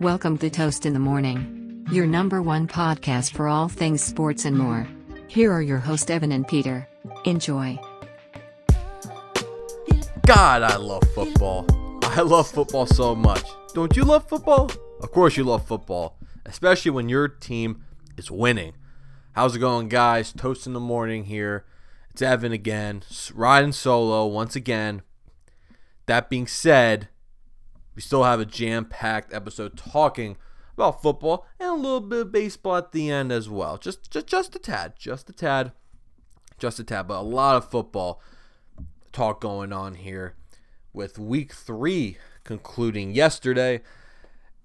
Welcome to Toast in the Morning, your number one podcast for all things sports and more. Here are your hosts, Evan and Peter. Enjoy. God, I love football. I love football so much. Don't you love football? Of course, you love football, especially when your team is winning. How's it going, guys? Toast in the morning here. It's Evan again, riding solo once again. That being said, we still have a jam packed episode talking about football and a little bit of baseball at the end as well. Just, just, just a tad, just a tad, just a tad, but a lot of football talk going on here with week three concluding yesterday.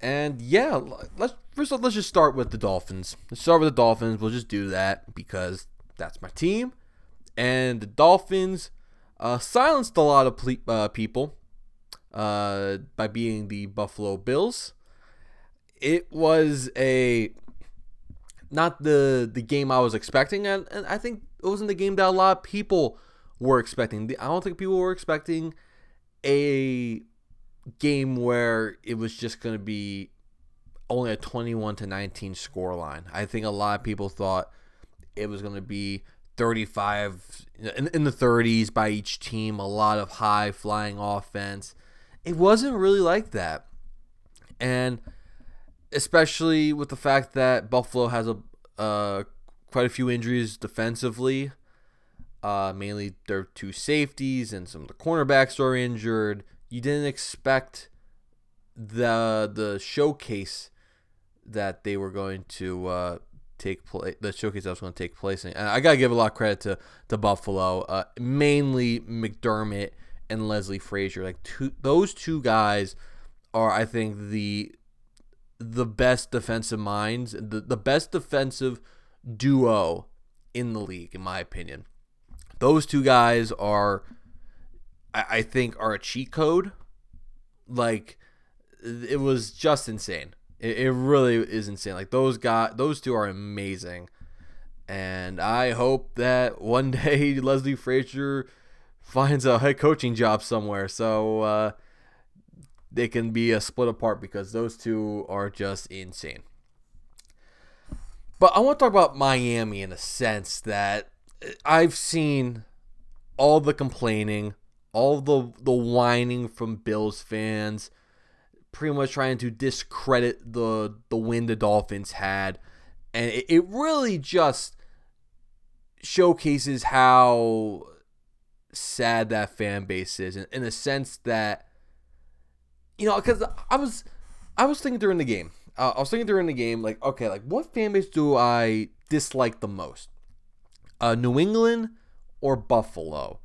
And yeah, let's first off, let's just start with the Dolphins. Let's start with the Dolphins. We'll just do that because that's my team. And the Dolphins uh, silenced a lot of ple- uh, people uh, by being the Buffalo Bills. It was a not the the game I was expecting, and, and I think it wasn't the game that a lot of people were expecting. I don't think people were expecting a game where it was just going to be only a 21 to 19 score line. I think a lot of people thought it was going to be 35 in, in the 30s by each team, a lot of high flying offense it wasn't really like that. And especially with the fact that Buffalo has a uh, quite a few injuries defensively, uh, mainly their two safeties and some of the cornerbacks are injured. You didn't expect the the showcase that they were going to uh, take place. The showcase that was going to take place, and I gotta give a lot of credit to to Buffalo, uh, mainly McDermott and Leslie Frazier. Like two, those two guys are, I think, the the best defensive minds, the, the best defensive duo in the league, in my opinion. Those two guys are, I, I think, are a cheat code. Like, it was just insane. It, it really is insane. Like those guys, those two are amazing, and I hope that one day Leslie Frazier finds a head coaching job somewhere. So uh, they can be a uh, split apart because those two are just insane. But I want to talk about Miami in a sense that I've seen all the complaining, all the the whining from Bills fans, pretty much trying to discredit the the win the Dolphins had, and it, it really just showcases how sad that fan base is in, in the sense that you know because i was i was thinking during the game uh, i was thinking during the game like okay like what fan base do i dislike the most? Uh new england or buffalo?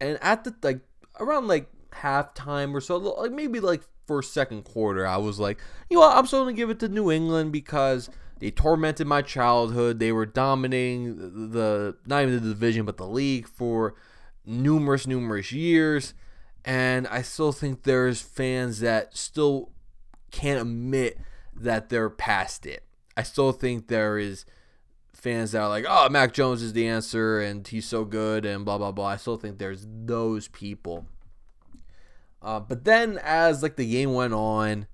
And at the like around like halftime or so like maybe like first second quarter i was like you know what, i'm still gonna give it to new england because they tormented my childhood. They were dominating the, the not even the division but the league for numerous, numerous years. And I still think there's fans that still can't admit that they're past it. I still think there is fans that are like, oh, Mac Jones is the answer and he's so good and blah, blah, blah. I still think there's those people. Uh, but then as like the game went on,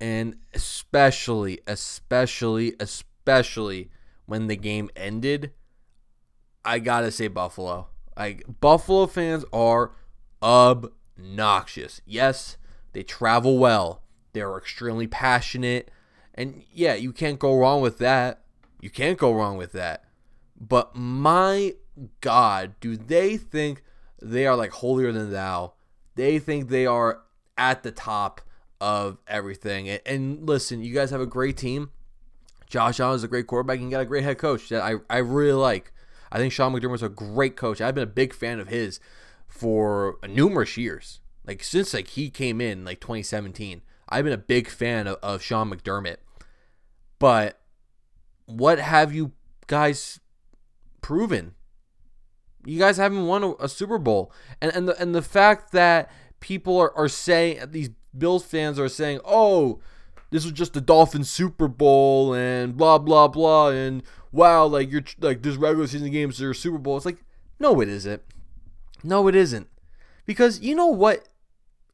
and especially, especially, especially when the game ended, I gotta say Buffalo. Like Buffalo fans are obnoxious. Yes, they travel well. They're extremely passionate. And yeah, you can't go wrong with that. You can't go wrong with that. But my God, do they think they are like holier than thou? They think they are at the top of everything. And, and listen, you guys have a great team. Josh Allen is a great quarterback. and You got a great head coach that I, I really like. I think Sean McDermott's a great coach. I've been a big fan of his for numerous years. Like since like he came in like 2017, I've been a big fan of, of Sean McDermott. But what have you guys proven? You guys haven't won a, a Super Bowl, and and the and the fact that people are, are saying these Bills fans are saying, oh, this was just the Dolphins Super Bowl and blah blah blah and wow like you're like this regular season games are Super Bowl. It's like no, it isn't. No, it isn't. Because you know what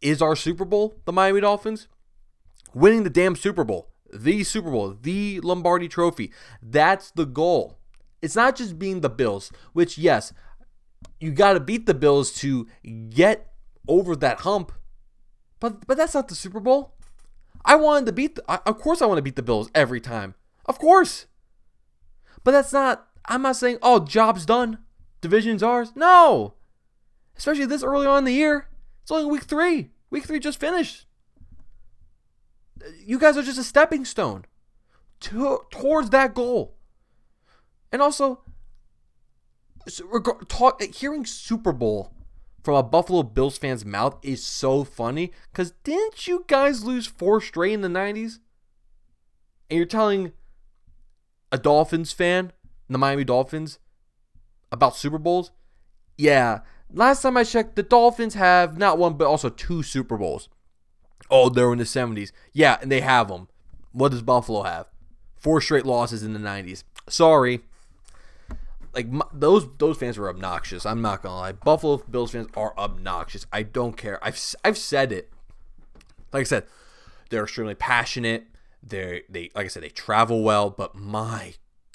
is our Super Bowl? The Miami Dolphins. winning the damn Super Bowl, the Super Bowl, the Lombardi trophy. That's the goal. It's not just being the Bills, which, yes, you got to beat the Bills to get over that hump. But but that's not the Super Bowl. I wanted to beat the, of course I want to beat the Bills every time. Of course. But that's not I'm not saying oh job's done. Division's ours. No. Especially this early on in the year. It's only week 3. Week 3 just finished. You guys are just a stepping stone to, towards that goal. And also talk, hearing Super Bowl from a Buffalo Bills fan's mouth is so funny because didn't you guys lose four straight in the 90s? And you're telling a Dolphins fan, the Miami Dolphins, about Super Bowls? Yeah, last time I checked, the Dolphins have not one but also two Super Bowls. Oh, they're in the 70s. Yeah, and they have them. What does Buffalo have? Four straight losses in the 90s. Sorry like my, those those fans are obnoxious. I'm not gonna lie. Buffalo Bills fans are obnoxious. I don't care. I've I've said it. Like I said, they're extremely passionate. They they like I said they travel well, but my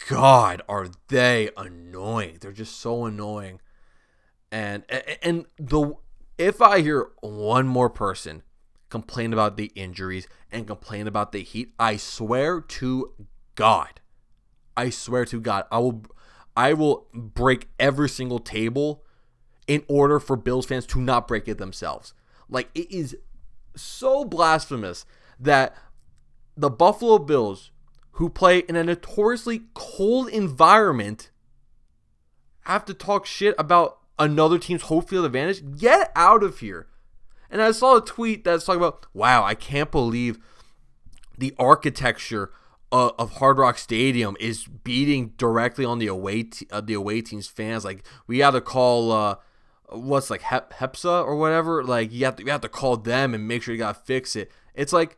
god, are they annoying? They're just so annoying. And and the if I hear one more person complain about the injuries and complain about the heat, I swear to God, I swear to God, I will I will break every single table in order for Bills fans to not break it themselves. Like it is so blasphemous that the Buffalo Bills, who play in a notoriously cold environment, have to talk shit about another team's home field advantage. Get out of here. And I saw a tweet that's talking about, wow, I can't believe the architecture uh, of Hard Rock Stadium is beating directly on the away uh, the away team's fans. Like we have to call uh, what's like Hep- HEPSA or whatever. Like you have to you have to call them and make sure you gotta fix it. It's like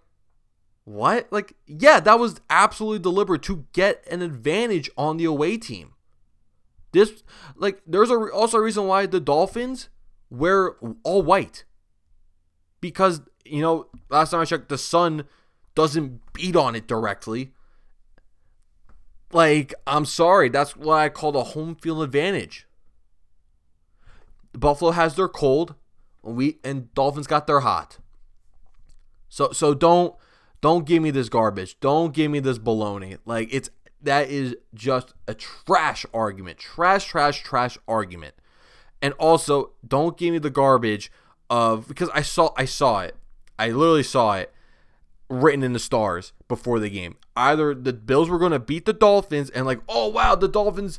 what? Like yeah, that was absolutely deliberate to get an advantage on the away team. This like there's a, also a reason why the Dolphins wear all white because you know last time I checked the sun doesn't beat on it directly like, I'm sorry, that's what I call the home field advantage. Buffalo has their cold, we and Dolphins got their hot. So so don't don't give me this garbage. Don't give me this baloney. Like it's that is just a trash argument. Trash, trash, trash argument. And also, don't give me the garbage of because I saw I saw it. I literally saw it written in the stars before the game. Either the Bills were going to beat the Dolphins and like, oh wow, the Dolphins,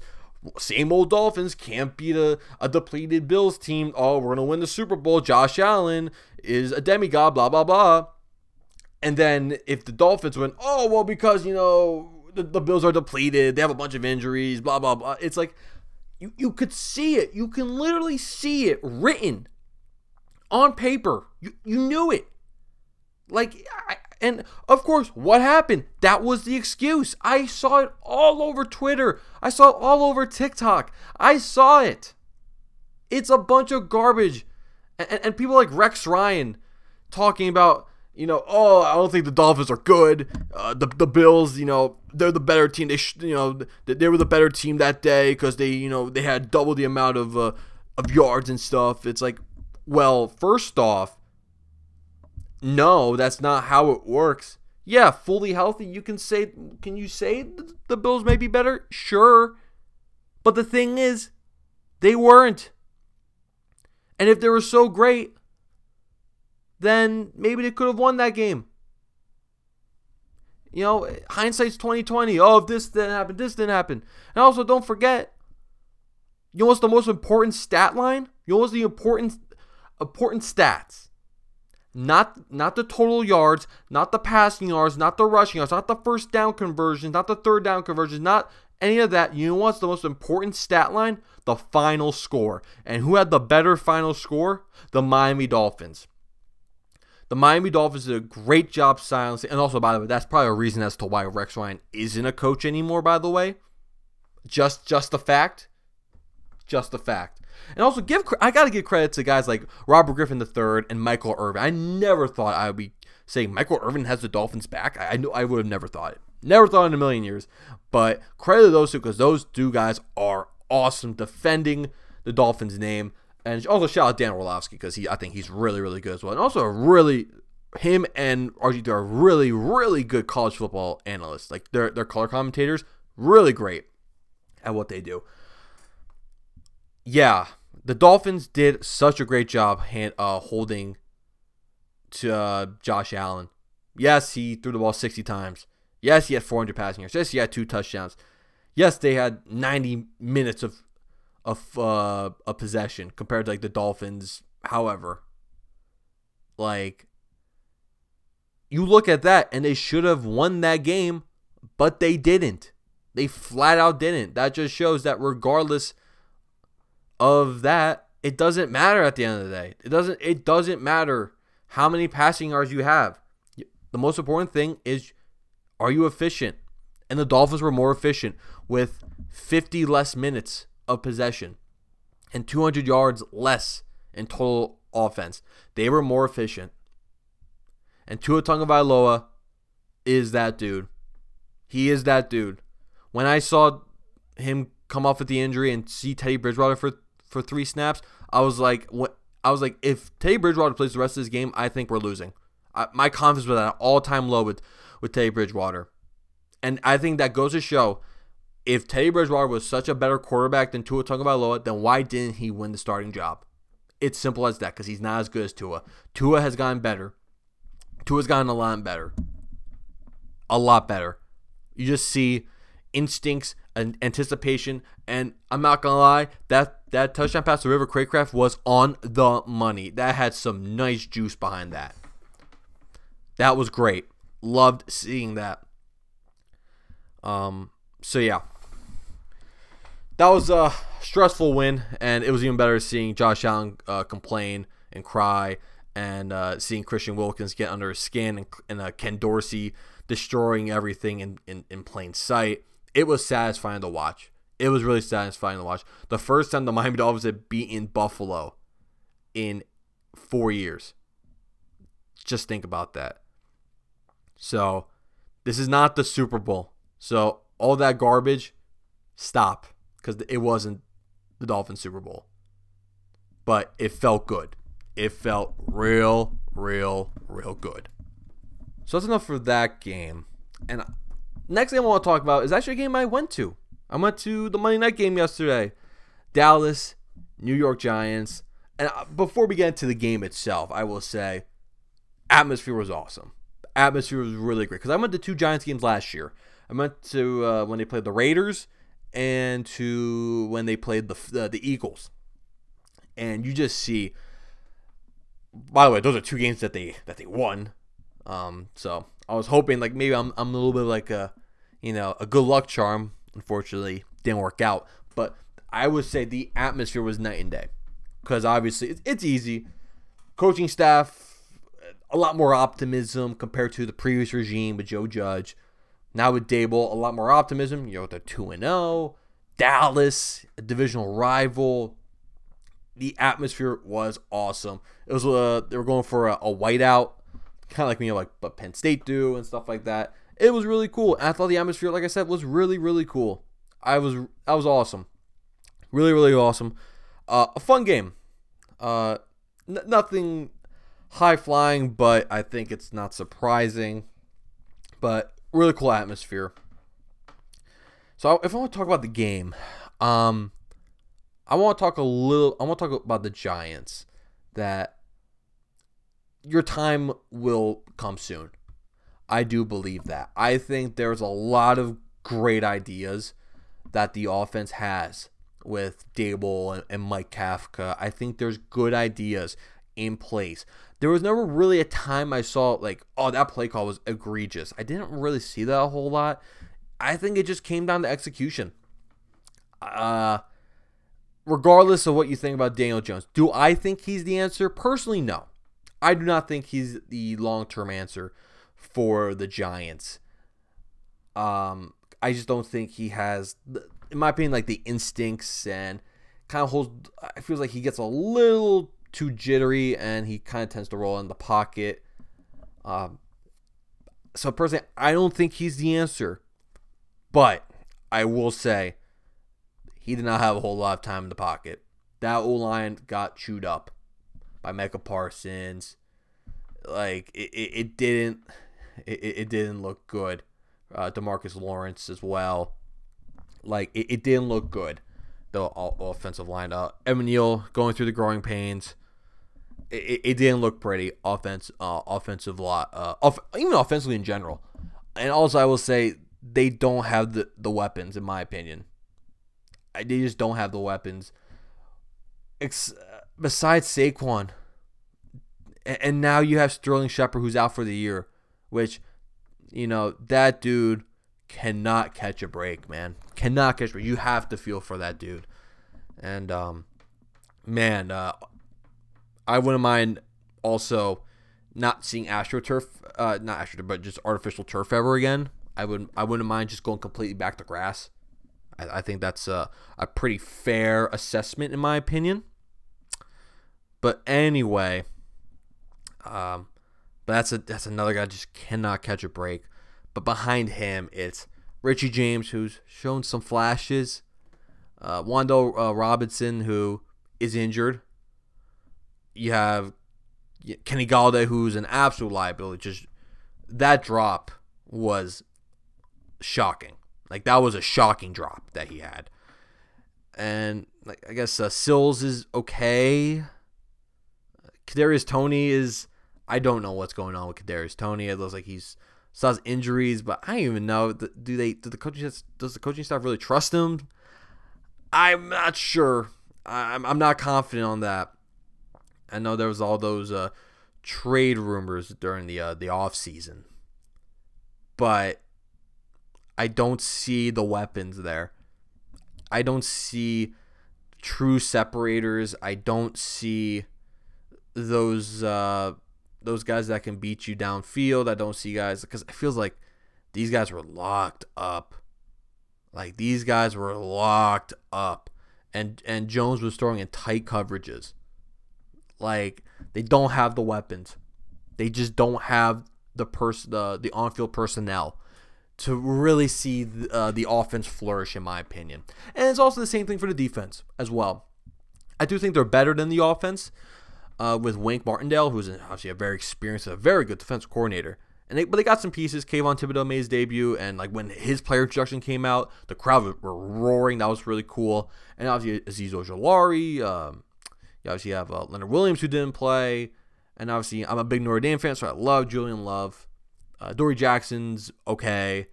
same old Dolphins can't beat a, a depleted Bills team. Oh, we're going to win the Super Bowl. Josh Allen is a demigod, blah blah blah. And then if the Dolphins win, oh well, because you know the, the Bills are depleted, they have a bunch of injuries, blah blah blah. It's like you you could see it. You can literally see it written on paper. You you knew it. Like I, and of course, what happened? That was the excuse. I saw it all over Twitter. I saw it all over TikTok. I saw it. It's a bunch of garbage. And, and people like Rex Ryan talking about, you know, oh, I don't think the Dolphins are good. Uh, the the Bills, you know, they're the better team. They, sh- you know, they were the better team that day because they, you know, they had double the amount of uh, of yards and stuff. It's like, well, first off, no, that's not how it works. Yeah, fully healthy, you can say can you say the Bills may be better? Sure. But the thing is, they weren't. And if they were so great, then maybe they could have won that game. You know, hindsight's 2020. Oh, if this didn't happen, this didn't happen. And also don't forget, you know what's the most important stat line? You know what's the important important stats? not not the total yards, not the passing yards, not the rushing yards, not the first down conversions, not the third down conversions, not any of that. You know what's the most important stat line? The final score. And who had the better final score? The Miami Dolphins. The Miami Dolphins did a great job silencing, and also, by the way, that's probably a reason as to why Rex Ryan isn't a coach anymore. By the way, just just a fact, just a fact. And also give I got to give credit to guys like Robert Griffin III and Michael Irvin. I never thought I would be saying Michael Irvin has the Dolphins back. I, I I would have never thought it. Never thought in a million years. But credit to those two because those two guys are awesome defending the Dolphins' name. And also shout out Dan Orlovsky because he I think he's really, really good as well. And also a really him and RG are really, really good college football analysts. Like they're they're color commentators, really great at what they do. Yeah, the Dolphins did such a great job hand, uh, holding to uh, Josh Allen. Yes, he threw the ball 60 times. Yes, he had 400 passing yards. Yes, he had two touchdowns. Yes, they had 90 minutes of of uh, a possession compared to like the Dolphins. However, like you look at that and they should have won that game, but they didn't. They flat out didn't. That just shows that regardless of that, it doesn't matter at the end of the day. It doesn't it doesn't matter how many passing yards you have. The most important thing is are you efficient? And the Dolphins were more efficient with 50 less minutes of possession and 200 yards less in total offense. They were more efficient. And Tua Tagovailoa is that dude. He is that dude. When I saw him come off with the injury and see Teddy Bridgewater for for three snaps, I was like, what? I was like, if Teddy Bridgewater plays the rest of this game, I think we're losing. I, my confidence was at an all time low with with Teddy Bridgewater, and I think that goes to show if Teddy Bridgewater was such a better quarterback than Tua Tagovailoa, then why didn't he win the starting job? It's simple as that because he's not as good as Tua. Tua has gotten better. Tua's gotten a lot better. A lot better. You just see instincts and anticipation. And I'm not gonna lie, that that touchdown pass to River Cracraft was on the money. That had some nice juice behind that. That was great. Loved seeing that. Um. So yeah, that was a stressful win, and it was even better seeing Josh Allen uh, complain and cry, and uh, seeing Christian Wilkins get under his skin, and, and uh, Ken Dorsey destroying everything in, in, in plain sight it was satisfying to watch. It was really satisfying to watch. The first time the Miami Dolphins had beaten Buffalo in four years. Just think about that. So, this is not the Super Bowl. So, all that garbage, stop. Because it wasn't the Dolphins Super Bowl. But it felt good. It felt real, real, real good. So, that's enough for that game. And next thing I want to talk about is actually a game I went to. I went to the Monday night game yesterday. Dallas, New York Giants. And uh, before we get into the game itself, I will say atmosphere was awesome. Atmosphere was really great because I went to two Giants games last year. I went to uh, when they played the Raiders and to when they played the uh, the Eagles. And you just see by the way, those are two games that they that they won. Um, so I was hoping like maybe I'm I'm a little bit like a you know a good luck charm. Unfortunately, didn't work out. But I would say the atmosphere was night and day because obviously it's, it's easy. Coaching staff, a lot more optimism compared to the previous regime with Joe Judge. Now with Daboll, a lot more optimism. You know, and zero. Oh. Dallas, a divisional rival. The atmosphere was awesome. It was uh, they were going for a, a whiteout kind of like you know like but Penn State do and stuff like that. It was really cool. And I thought the atmosphere, like I said, was really really cool. I was that was awesome, really really awesome. Uh, a fun game. Uh, n- nothing high flying, but I think it's not surprising. But really cool atmosphere. So if I want to talk about the game, um, I want to talk a little. I want to talk about the Giants that your time will come soon. I do believe that. I think there's a lot of great ideas that the offense has with Daboll and, and Mike Kafka. I think there's good ideas in place. There was never really a time I saw like, oh, that play call was egregious. I didn't really see that a whole lot. I think it just came down to execution. Uh regardless of what you think about Daniel Jones, do I think he's the answer? Personally, no. I do not think he's the long term answer for the Giants. Um, I just don't think he has, in my opinion, like the instincts and kind of holds. I feels like he gets a little too jittery and he kind of tends to roll in the pocket. Um, so personally, I don't think he's the answer, but I will say he did not have a whole lot of time in the pocket. That O line got chewed up by Micah Parsons. Like it, it, it didn't it, it didn't look good. Uh, DeMarcus Lawrence as well. Like it, it didn't look good. The offensive line. Uh, Evan Neal going through the growing pains. It, it didn't look pretty. Offense, uh, offensive lot, uh, off, even offensively in general. And also, I will say they don't have the, the weapons, in my opinion. I, they just don't have the weapons. Ex- besides Saquon, and now you have Sterling Shepard who's out for the year, which, you know, that dude cannot catch a break, man. Cannot catch a break. You have to feel for that dude. And, um, man, uh, I wouldn't mind also not seeing AstroTurf, uh, not AstroTurf, but just artificial turf ever again. I would I wouldn't mind just going completely back to grass. I, I think that's a, a pretty fair assessment in my opinion. But anyway, um, but that's a that's another guy just cannot catch a break. But behind him, it's Richie James, who's shown some flashes. Uh, Wan'Dale uh, Robinson, who is injured. You have Kenny Golladay, who's an absolute liability. Just that drop was shocking. Like that was a shocking drop that he had. And like I guess uh, Sills is okay. Kadarius Toney is I don't know what's going on with Kadarius Toney. It looks like he's has injuries, but I don't even know. Do they? Do the coaching does the coaching staff really trust him? I'm not sure. I'm I'm not confident on that. I know there was all those uh, trade rumors during the uh, the off season, but I don't see the weapons there. I don't see true separators. I don't see those uh, those guys that can beat you downfield. I don't see guys because it feels like these guys were locked up. Like these guys were locked up, and and Jones was throwing in tight coverages. Like they don't have the weapons. They just don't have the person the the on field personnel to really see the, uh, the offense flourish, in my opinion. And it's also the same thing for the defense as well. I do think they're better than the offense uh, with Wink Martindale, who's obviously a very experienced, a very good defensive coordinator. And they, but they got some pieces. Kayvon Thibodeaux made his debut, and like when his player introduction came out, the crowd were roaring. That was really cool. And obviously Azeez Ojulari, um, you obviously have uh, Leonard Williams who didn't play, and obviously I'm a big Notre Dame fan, so I love Julian Love. Uh, Adoree' Jackson's okay.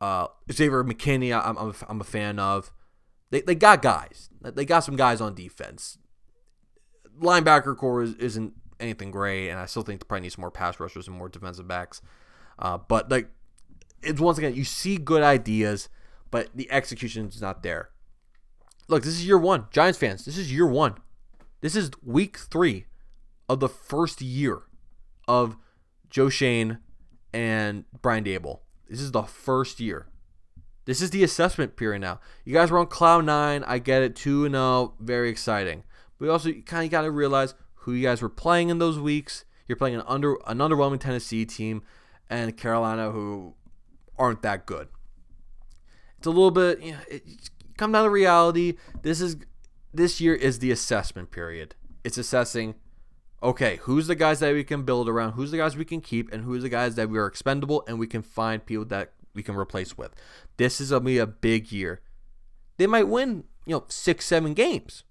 Uh, Xavier McKinney, I'm, I'm, a, I'm a fan of. They, they got guys. They got some guys on defense. Linebacker core is, isn't anything great, and I still think they probably need some more pass rushers and more defensive backs. Uh, but like, it's once again, you see good ideas, but the execution is not there. Look, this is year one. Giants fans, this is year one. This is week three of the first year of Joe Schoen and Brian Daboll. This is the first year. This is the assessment period now. You guys were on cloud nine. I get it. 2 0. Very exciting. But also, you kind of got to realize who you guys were playing in those weeks. You're playing an under an underwhelming Tennessee team and Carolina who aren't that good. It's a little bit. You know, it, come down to reality. This is this year is the assessment period. It's assessing okay, who's the guys that we can build around, who's the guys we can keep, and who's the guys that we are expendable and we can find people that we can replace with. This is gonna be a big year. They might win, you know, six, seven games.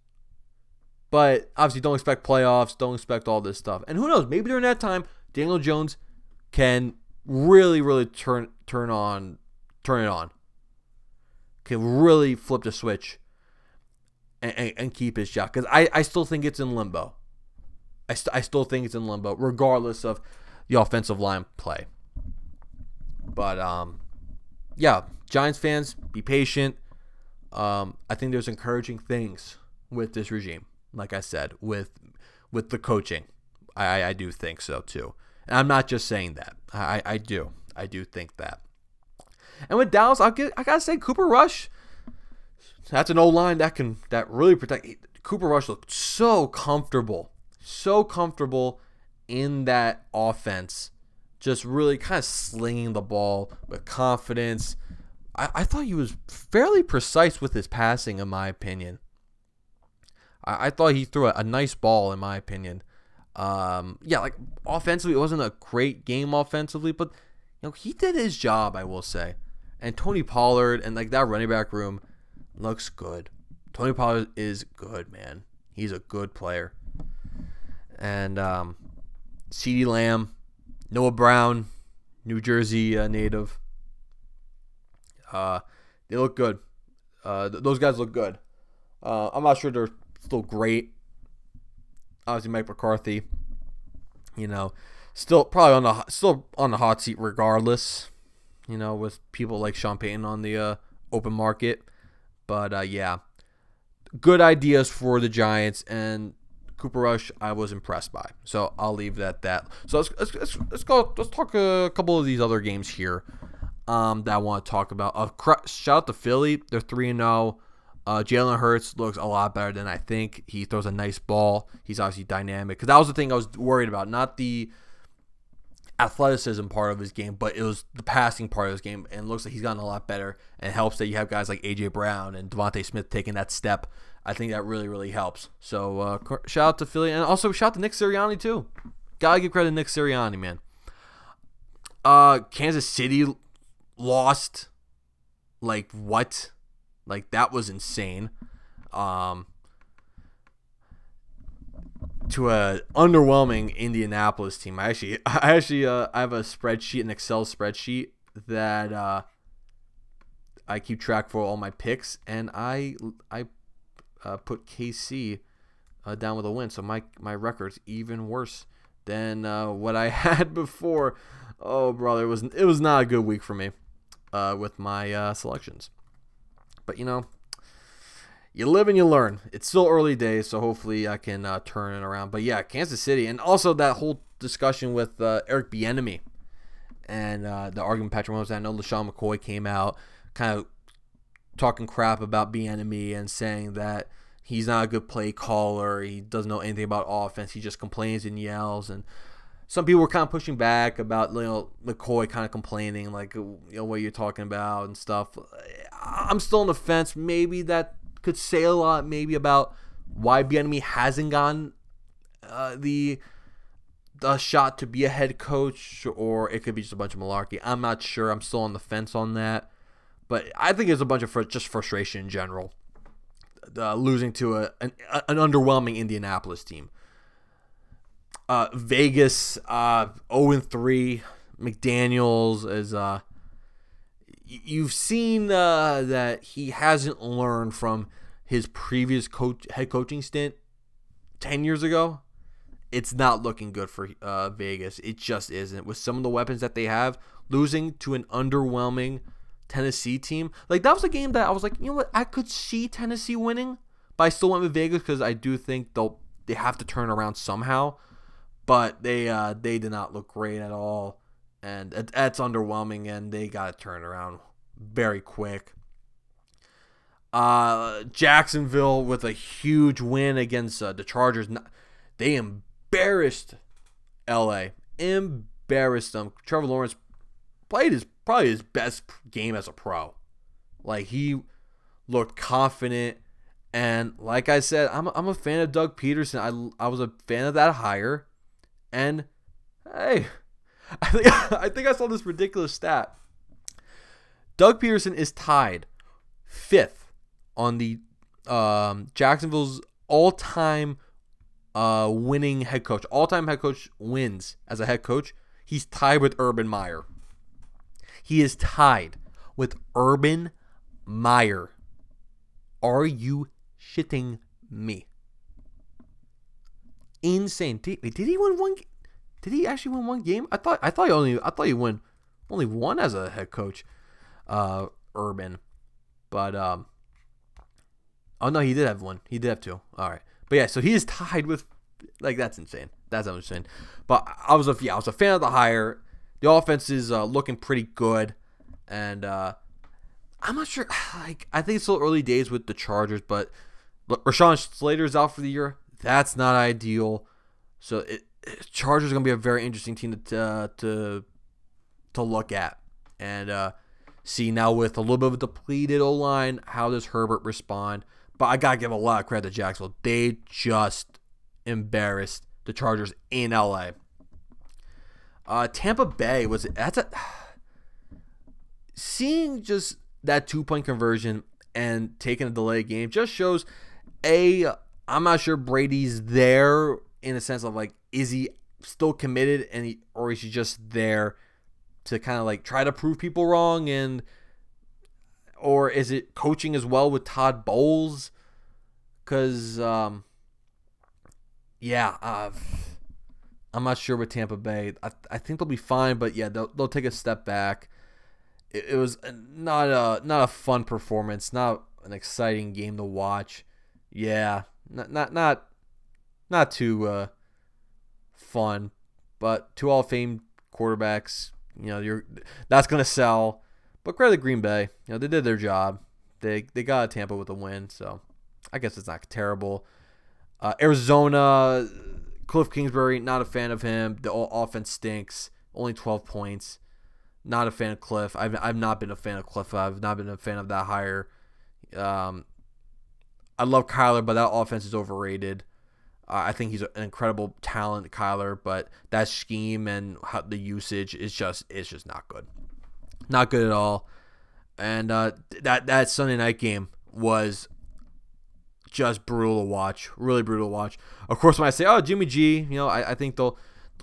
But obviously don't expect playoffs, don't expect all this stuff. And who knows, maybe during that time, Daniel Jones can really, really turn turn on turn it on. Can really flip the switch and, and, keep his job. Because I, I still think it's in limbo. I, st- I still think it's in limbo, regardless of the offensive line play. But um, yeah, Giants fans, be patient. Um, I think there's encouraging things with this regime. Like I said, with with the coaching, I, I do think so too. And I'm not just saying that. I, I do. I do think that. And with Dallas, I'll get I gotta say Cooper Rush. That's an old line that can that really protect. Cooper Rush looked so comfortable so comfortable in that offense, just really kind of slinging the ball with confidence. I, I thought he was fairly precise with his passing, in my opinion. I, I thought he threw a, a, nice ball, in my opinion. Um, yeah, like offensively, it wasn't a great game offensively, but you know he did his job, I will say. And Tony Pollard and like that running back room looks good. Tony Pollard is good, man. He's a good player. And um, CeeDee Lamb, Noah Brown, New Jersey uh, native. Uh, they look good. Uh, th- those guys look good. Uh, I'm not sure they're still great. Obviously, Mike McCarthy, you know, still probably on the still on the hot seat regardless. You know, with people like Sean Payton on the uh, open market. But uh, yeah, good ideas for the Giants and Cooper Rush. I was impressed by. So I'll leave that that. So let's let's, let's, go. Let's talk a couple of these other games here um, that I want to talk about. Uh, shout out to Philly. They're three and zero. Oh. Uh, Jalen Hurts looks a lot better than I think. He throws a nice ball. He's obviously dynamic. Because that was the thing I was worried about, not the athleticism part of his game, but it was the passing part of his game. And looks like he's gotten a lot better. And helps that you have guys like AJ Brown and DeVonta Smith taking that step. I think that really, really helps. So uh, shout out to Philly, and also shout out to Nick Sirianni too. Gotta give credit to Nick Sirianni, man. Uh, Kansas City lost. Like what? Like that was insane. Um, to a underwhelming Indianapolis team. I actually, I actually, uh, I have a spreadsheet, an Excel spreadsheet that uh, I keep track for all my picks, and I, I uh, put KC uh, down with a win, so my my record's even worse than uh, what I had before. Oh, brother, it was it was not a good week for me uh, with my selections. But you know, you live and you learn. It's still early days, so hopefully I can uh, turn it around. But yeah, Kansas City, and also that whole discussion with uh, Eric Bieniemy and uh, the argument Patrick Mahomes. I know LeSean McCoy came out kind of talking crap about Bieniemy and saying that he's not a good play caller. He doesn't know anything about offense. He just complains and yells and some people were kind of pushing back about you know McCoy kind of complaining like you know what you're talking about and stuff. I'm still on the fence. Maybe that could say a lot. Maybe about why Bieniemy hasn't gotten uh, the the shot to be a head coach, or it could be just a bunch of malarkey. I'm not sure. I'm still on the fence on that, but I think it's a bunch of fr- just frustration in general. Uh, losing to a an, an underwhelming Indianapolis team. Uh, Vegas, uh, 0 3. McDaniels is. Uh, you've seen uh, that he hasn't learned from his previous coach head coaching stint 10 years ago. It's not looking good for uh, Vegas. It just isn't. With some of the weapons that they have, losing to an underwhelming Tennessee team. Like, that was a game that I was like, you know what? I could see Tennessee winning, but I still went with Vegas because I do think they'll they have to turn around somehow but they uh, they did not look great at all, and it, that's underwhelming. And they got to turn around very quick. Uh, Jacksonville with a huge win against uh, the Chargers. They embarrassed L.A. Embarrassed them. Trevor Lawrence played his probably his best game as a pro. Like he looked confident. And like I said, I'm a, I'm a fan of Doug Pederson. I, I was a fan of that hire. And hey, I think I think I saw this ridiculous stat. Doug Pederson is tied fifth on the um, Jacksonville's all-time uh, winning head coach. All-time head coach wins as a head coach. He's tied with Urban Meyer. He is tied with Urban Meyer. Are you shitting me? insane. Did, did he win one? Did he actually win one game? I thought I thought he only I thought he won only one as a head coach, uh, Urban. But um, oh no, he did have one. He did have two. All right, but yeah, so he is tied with like that's insane. That's insane. But I was a yeah, I was a fan of the hire. The offense is uh, looking pretty good, and uh, I'm not sure. Like I think it's still early days with the Chargers, but Rashawn is out for the year. That's not ideal. So it, Chargers are going to be a very interesting team to uh, to to look at. And uh, see now with a little bit of a depleted O line, how does Herbert respond? But I gotta give a lot of credit to Jacksonville. They just embarrassed the Chargers in LA. Uh, Tampa Bay was that's a seeing just that two point conversion and taking a delay game just shows a I'm not sure Brady's there in a sense of like is he still committed and he or is he just there to kind of like try to prove people wrong and or is it coaching as well with Todd Bowles? Because um, yeah, uh, I'm not sure with Tampa Bay. I, I think they'll be fine, but yeah, they'll, they'll take a step back. It, it was not a not a fun performance, not an exciting game to watch. Yeah, not not not not too uh, fun, but two All Fame quarterbacks, you know, you're that's gonna sell. But credit Green Bay, you know, they did their job. They they got a Tampa with a win, so I guess it's not terrible. Uh, Arizona, Cliff Kingsbury, not a fan of him. The offense stinks. Only 12 points. Not a fan of Cliff. I've, I've not been a fan of Cliff. I've not been a fan of that hire. Um, I love Kyler, but that offense is overrated. Uh, I think he's an incredible talent, Kyler, but that scheme and how, the usage is just it's just not good, not good at all. And uh, that that Sunday night game was just brutal to watch, really brutal to watch. Of course, when I say, "Oh, Jimmy G," you know, I, I think they'll,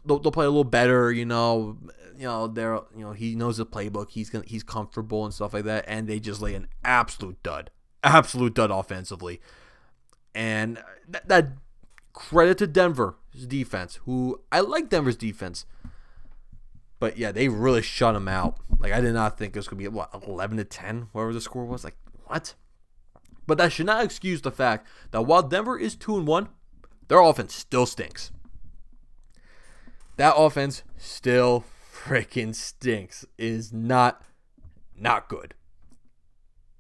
they'll, they'll play a little better. You know, you know, they're you know he knows the playbook. He's gonna he's comfortable and stuff like that. And they just lay an absolute dud, absolute dud offensively. And that, that credit to Denver's defense, who I like Denver's defense. But yeah, they really shut him out. Like I did not think it was gonna be what eleven to ten, whatever the score was. Like what? But that should not excuse the fact that while Denver is 2 and 1, their offense still stinks. That offense still freaking stinks. Is not not good.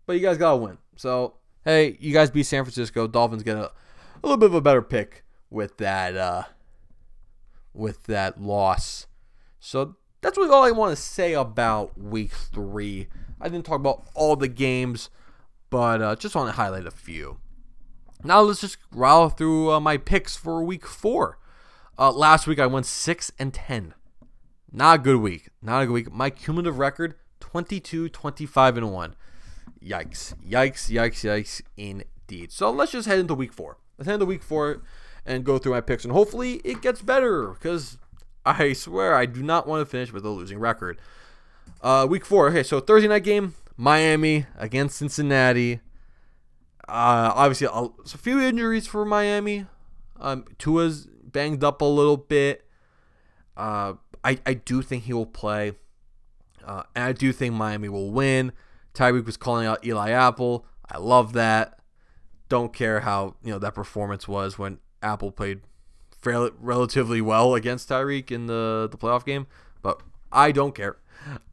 But you guys got to win. So, hey, you guys beat San Francisco. Dolphins get a, a little bit of a better pick with that uh with that loss. So, that's really all I want to say about week 3. I didn't talk about all the games but uh, just want to highlight a few. Now let's just roll through uh, my picks for week four. Uh, last week I went six and ten. Not a good week. Not a good week. My cumulative record 22, 25 and one. Yikes! Yikes! Yikes! Yikes! Indeed. So let's just head into week four. Let's head the week four and go through my picks, and hopefully it gets better because I swear I do not want to finish with a losing record. Uh, week four. Okay, so Thursday night game. Miami against Cincinnati. Uh, obviously, a, a few injuries for Miami. Um, Tua's banged up a little bit. Uh, I, I do think he will play. Uh, and I do think Miami will win. Tyreek was calling out Eli Apple. I love that. Don't care how you know that performance was when Apple played fairly relatively well against Tyreek in the the playoff game, but I don't care.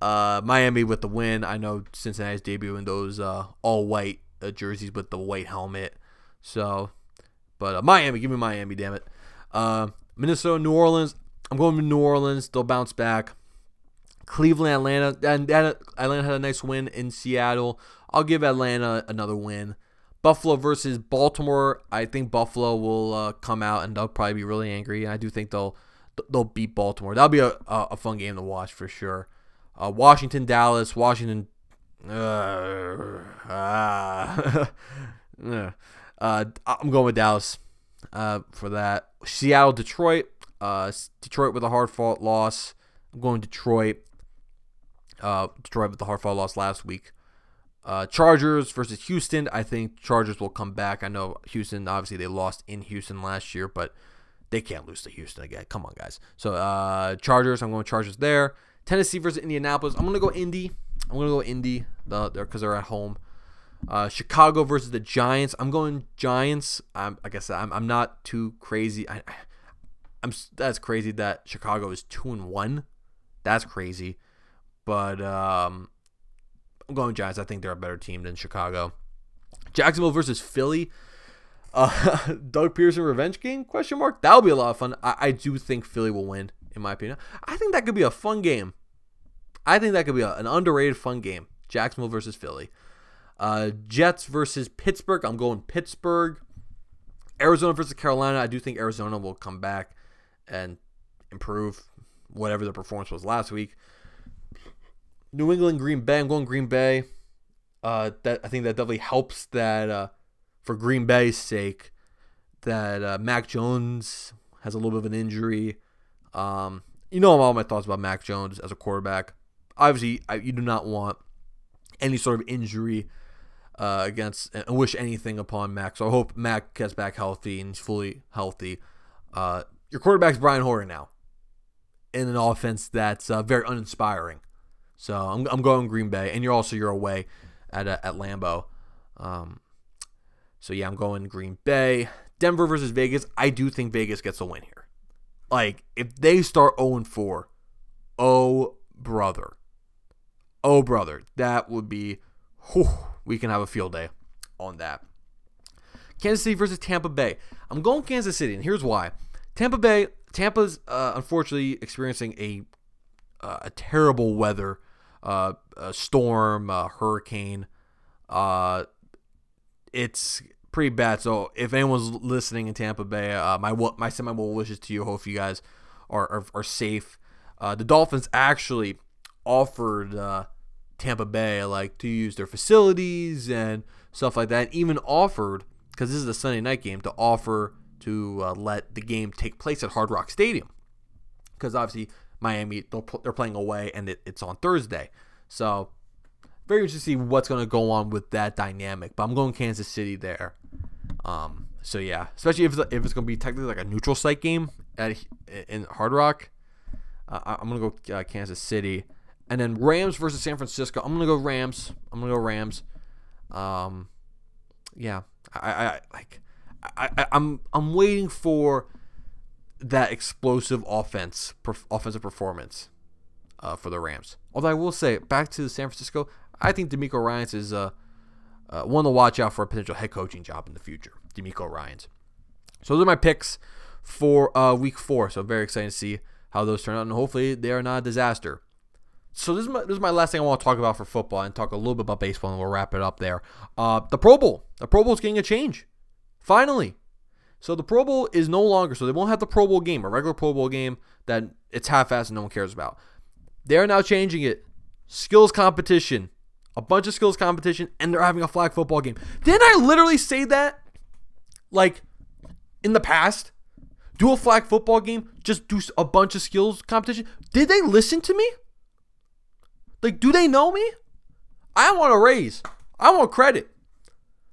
Uh, Miami with the win. I know Cincinnati's debuting those uh, all white uh, jerseys with the white helmet. So, but uh, Miami, give me Miami, damn it. Uh, Minnesota, New Orleans. I'm going to New Orleans. They'll bounce back. Cleveland, Atlanta, and Atlanta had a nice win in Seattle. I'll give Atlanta another win. Buffalo versus Baltimore. I think Buffalo will uh, come out and they'll probably be really angry. I do think they'll they'll beat Baltimore. That'll be a, a fun game to watch for sure. Uh, Washington, Dallas, Washington. Uh, uh, uh, I'm going with Dallas uh, for that. Seattle, Detroit. Uh, Detroit with a hard fought loss. I'm going Detroit. Uh, Detroit with the hard fought loss last week. Uh, Chargers versus Houston. I think Chargers will come back. I know Houston, obviously, they lost in Houston last year, but they can't lose to Houston again. Come on, guys. So, uh, Chargers, I'm going Chargers there. Tennessee versus Indianapolis. I'm gonna go Indy. I'm gonna go Indy because the, they're, at home. Uh, Chicago versus the Giants. I'm going Giants. I'm, like I said, I'm, I'm not too crazy. I, I'm that's crazy that Chicago is two and one. That's crazy, but um, I'm going Giants. I think they're a better team than Chicago. Jacksonville versus Philly. Uh, Doug Pederson revenge game? Question mark. That'll be a lot of fun. I, I do think Philly will win, in my opinion. I think that could be a fun game. I think that could be a, an underrated fun game. Jacksonville versus Philly. Uh, Jets versus Pittsburgh. I'm going Pittsburgh. Arizona versus Carolina. I do think Arizona will come back and improve whatever the performance was last week. New England, Green Bay. I'm going Green Bay. Uh, that I think that definitely helps that uh, for Green Bay's sake that uh, Mac Jones has a little bit of an injury. Um, you know all my thoughts about Mac Jones as a quarterback. Obviously, I, you do not want any sort of injury uh, against and wish anything upon Mac. So I hope Mac gets back healthy and he's fully healthy. Uh, your quarterback's Brian Hoyer now in an offense that's uh, very uninspiring. So I'm, I'm going Green Bay, and you're also you're away at uh, at Lambeau. Um, so yeah, I'm going Green Bay. Denver versus Vegas. I do think Vegas gets a win here. Like if they start 0 4, oh brother, oh brother, that would be. Whew, we can have a field day on that. Kansas City versus Tampa Bay. I'm going Kansas City, and here's why. Tampa Bay, Tampa's uh, unfortunately experiencing a uh, a terrible weather, uh, a storm, a hurricane. Uh, it's pretty bad. So if anyone's listening in Tampa Bay, uh, my my semi well wishes to you. Hope you guys are are, are safe. Uh, the Dolphins actually offered uh, Tampa Bay like to use their facilities and stuff like that. Even offered because this is a Sunday night game to offer to uh, let the game take place at Hard Rock Stadium because obviously Miami they're playing away and it, it's on Thursday. So very interested to see what's going to go on with that dynamic. But I'm going Kansas City there. Um, so yeah, especially if it's, if it's going to be technically like a neutral site game at in Hard Rock. Uh, I'm going to go uh, Kansas City. And then Rams versus San Francisco. I'm gonna go Rams. I'm gonna go Rams. Um, yeah, I, I like. I, I, I'm I'm waiting for that explosive offense, perf- offensive performance uh, for the Rams. Although I will say, back to San Francisco, I think DeMeco Ryans is uh, uh, one to watch out for a potential head coaching job in the future. DeMeco Ryans. So those are my picks for uh, week four. So very excited to see how those turn out, and hopefully they are not a disaster. So this is my this is my last thing I want to talk about for football and talk a little bit about baseball and we'll wrap it up there. Uh, the Pro Bowl. The Pro Bowl is getting a change. Finally. So the Pro Bowl is no longer so they won't have the Pro Bowl game, a regular Pro Bowl game that it's half-assed and no one cares about. They're now changing it. Skills competition. A bunch of skills competition and they're having a flag football game. Didn't I literally say that like in the past? Do a flag football game, just do a bunch of skills competition. Did they listen to me? Like, do they know me? I want a raise. I want credit.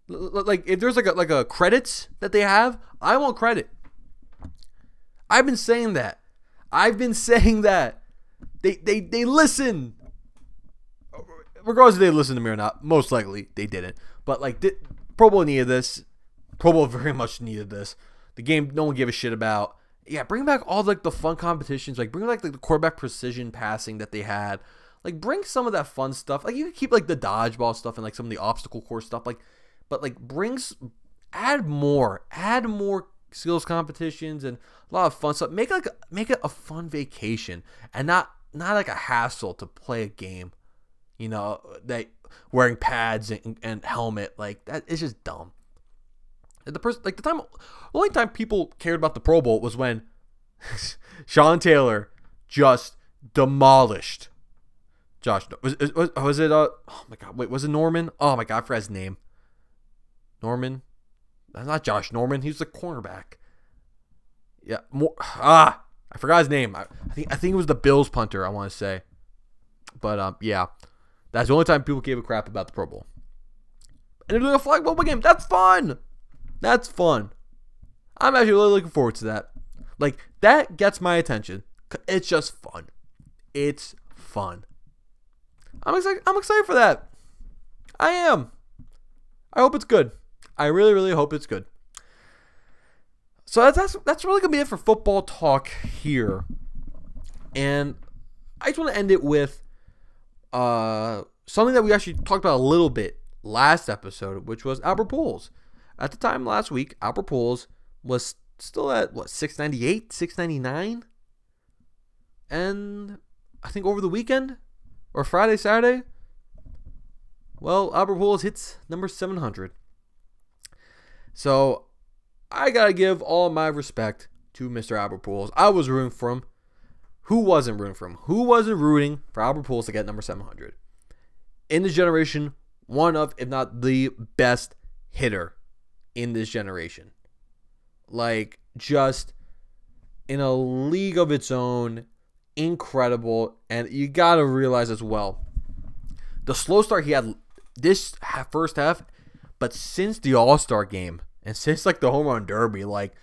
Like, if there's like a like a credits that they have, I want credit. I've been saying that. I've been saying that. They they they listen. Regardless if they listen to me or not, most likely they didn't. But like, did, Pro Bowl needed this. Pro Bowl very much needed this. The game no one gave a shit about. Yeah, bring back all like the fun competitions. Like bring back like the quarterback precision passing that they had. Like bring some of that fun stuff. Like you can keep like the dodgeball stuff and like some of the obstacle course stuff. Like, but like brings add more, add more skills competitions and a lot of fun stuff. Make like make it a fun vacation and not not like a hassle to play a game. You know that wearing pads and, and helmet like that is just dumb. The person like the time the only time people cared about the Pro Bowl was when Sean Taylor just demolished Josh was was, was it uh oh my god wait was it Norman oh my god I forgot his name Norman? Not Josh Norman. He's the cornerback. Yeah more ah I forgot his name. I, I think I think it was the Bills punter I want to say. But um yeah. That's the only time people gave a crap about the Pro Bowl. And they're doing a flag football game. That's fun. That's fun. I'm actually really looking forward to that. Like that gets my attention. It's just fun. It's fun. I'm excited. I'm excited for that. I am. I hope it's good. I really, really hope it's good. So that's that's, that's really gonna be it for football talk here, and I just want to end it with uh, something that we actually talked about a little bit last episode, which was Albert Pujols. At the time last week, Albert Pujols was still at what 698, 699, and I think over the weekend or Friday, Saturday, well, Albert Pujols hits number 700. So I gotta give all my respect to Mr. Albert Pujols. I was rooting for him. Who wasn't rooting for him? Who wasn't rooting for Albert Pujols to get number 700? In this generation, one of, if not the best hitter in this generation. Like, just in a league of its own, incredible. And you got to realize as well the slow start he had this first half, but since the All Star game and since like the home run derby, like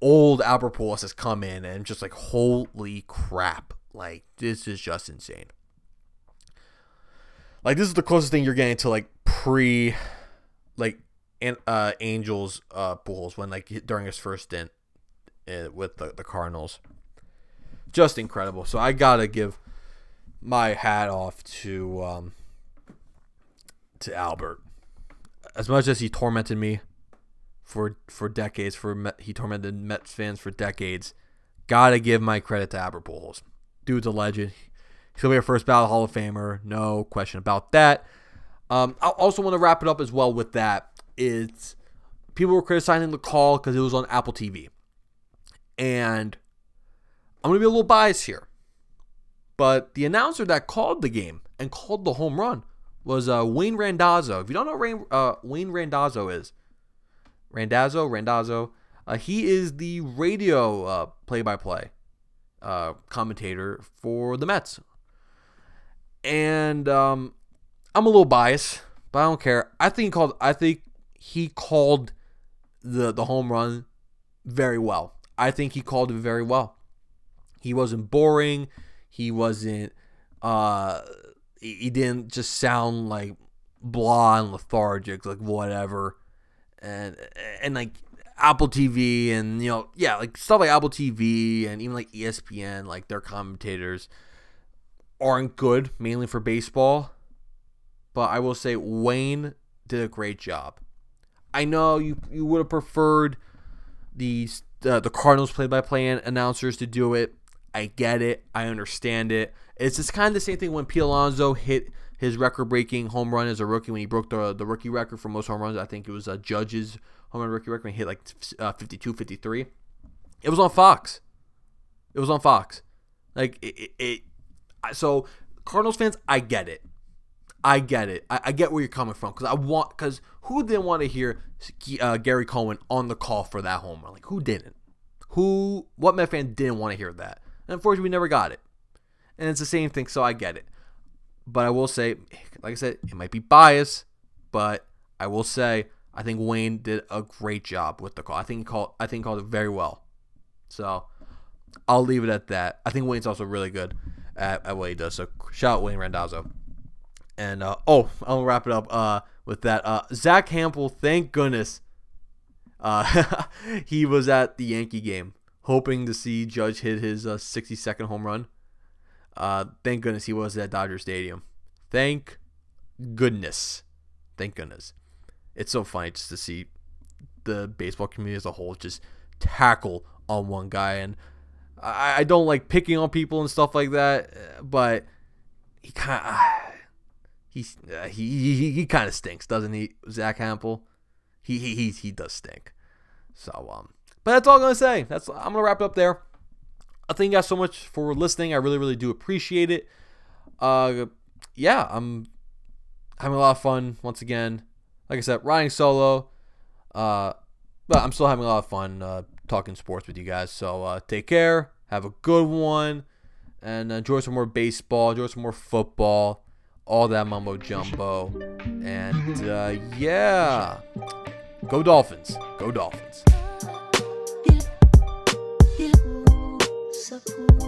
old Albert Pujols has come in and just like holy crap, like this is just insane. Like this is the closest thing you're getting to like pre, like, and uh Angels uh Pujols when like during his first stint uh, with the the Cardinals just incredible. So I gotta give my hat off to um, to Albert. As much as he tormented me for for decades, for he tormented Mets fans for decades. Gotta give my credit to Albert Pujols. Dude's a legend. He'll be a first ballot Hall of Famer, no question about that. Um, I also want to wrap it up as well with that. It's people were criticizing the call because it was on Apple TV, and I'm to be a little biased here. But the announcer that called the game and called the home run was uh, Wayne Randazzo. If you don't know Wayne, uh, Wayne Randazzo is, Randazzo, Randazzo, uh, he is the radio uh, play-by-play uh, commentator for the Mets. And um, I'm a little biased, but I don't care. I think he called. I think he called the the home run very well. I think he called it very well. He wasn't boring. He wasn't. Uh, he didn't just sound like blah and lethargic, like whatever, and and like Apple TV and you know yeah like stuff like Apple TV and even like ESPN like their commentators aren't good mainly for baseball, but I will say Wayne did a great job. I know you you would have preferred the uh, the Cardinals play by play announcers to do it. I get it. I understand it. It's just kind of the same thing when Pete Alonso hit his record-breaking home run as a rookie when he broke the the rookie record for most home runs. I think it was a Judge's home run rookie record when he hit like uh, 52, 53. It was on Fox. It was on Fox. Like it, it, it so Cardinals fans, I get it. I get it. I, I get where you're coming from because I want because who didn't want to hear uh, Gary Cohen on the call for that home run? Like who didn't? Who? What Met fan didn't want to hear that? And unfortunately, we never got it. And it's the same thing, so I get it. But I will say, like I said, it might be bias, but I will say I think Wayne did a great job with the call. I think he called I think he called it very well. So I'll leave it at that. I think Wayne's also really good at, at what he does. So shout out Wayne Randazzo. And uh, oh, I'll wrap it up uh, with that. Uh, Zack Hample, thank goodness, uh, he was at the Yankee game hoping to see Judge hit his uh, 60 second home run. Uh, thank goodness he was at Dodger Stadium. Thank goodness. Thank goodness. It's so funny just to see the baseball community as a whole just tackle on one guy. And I, I don't like picking on people and stuff like that, but he kind of. He's, uh, he he, he kind of stinks, doesn't he, Zack Hample? He, he he he does stink. So um, but that's all I'm gonna say. That's I'm gonna wrap it up there. I thank you guys so much for listening. I really, really do appreciate it. Uh, yeah, I'm having a lot of fun once again. Like I said, riding solo. Uh, but I'm still having a lot of fun uh, talking sports with you guys. So uh, take care. Have a good one, and enjoy some more baseball. Enjoy some more football. All that mumbo jumbo. And uh, yeah, go Dolphins. Go Dolphins. Ooh.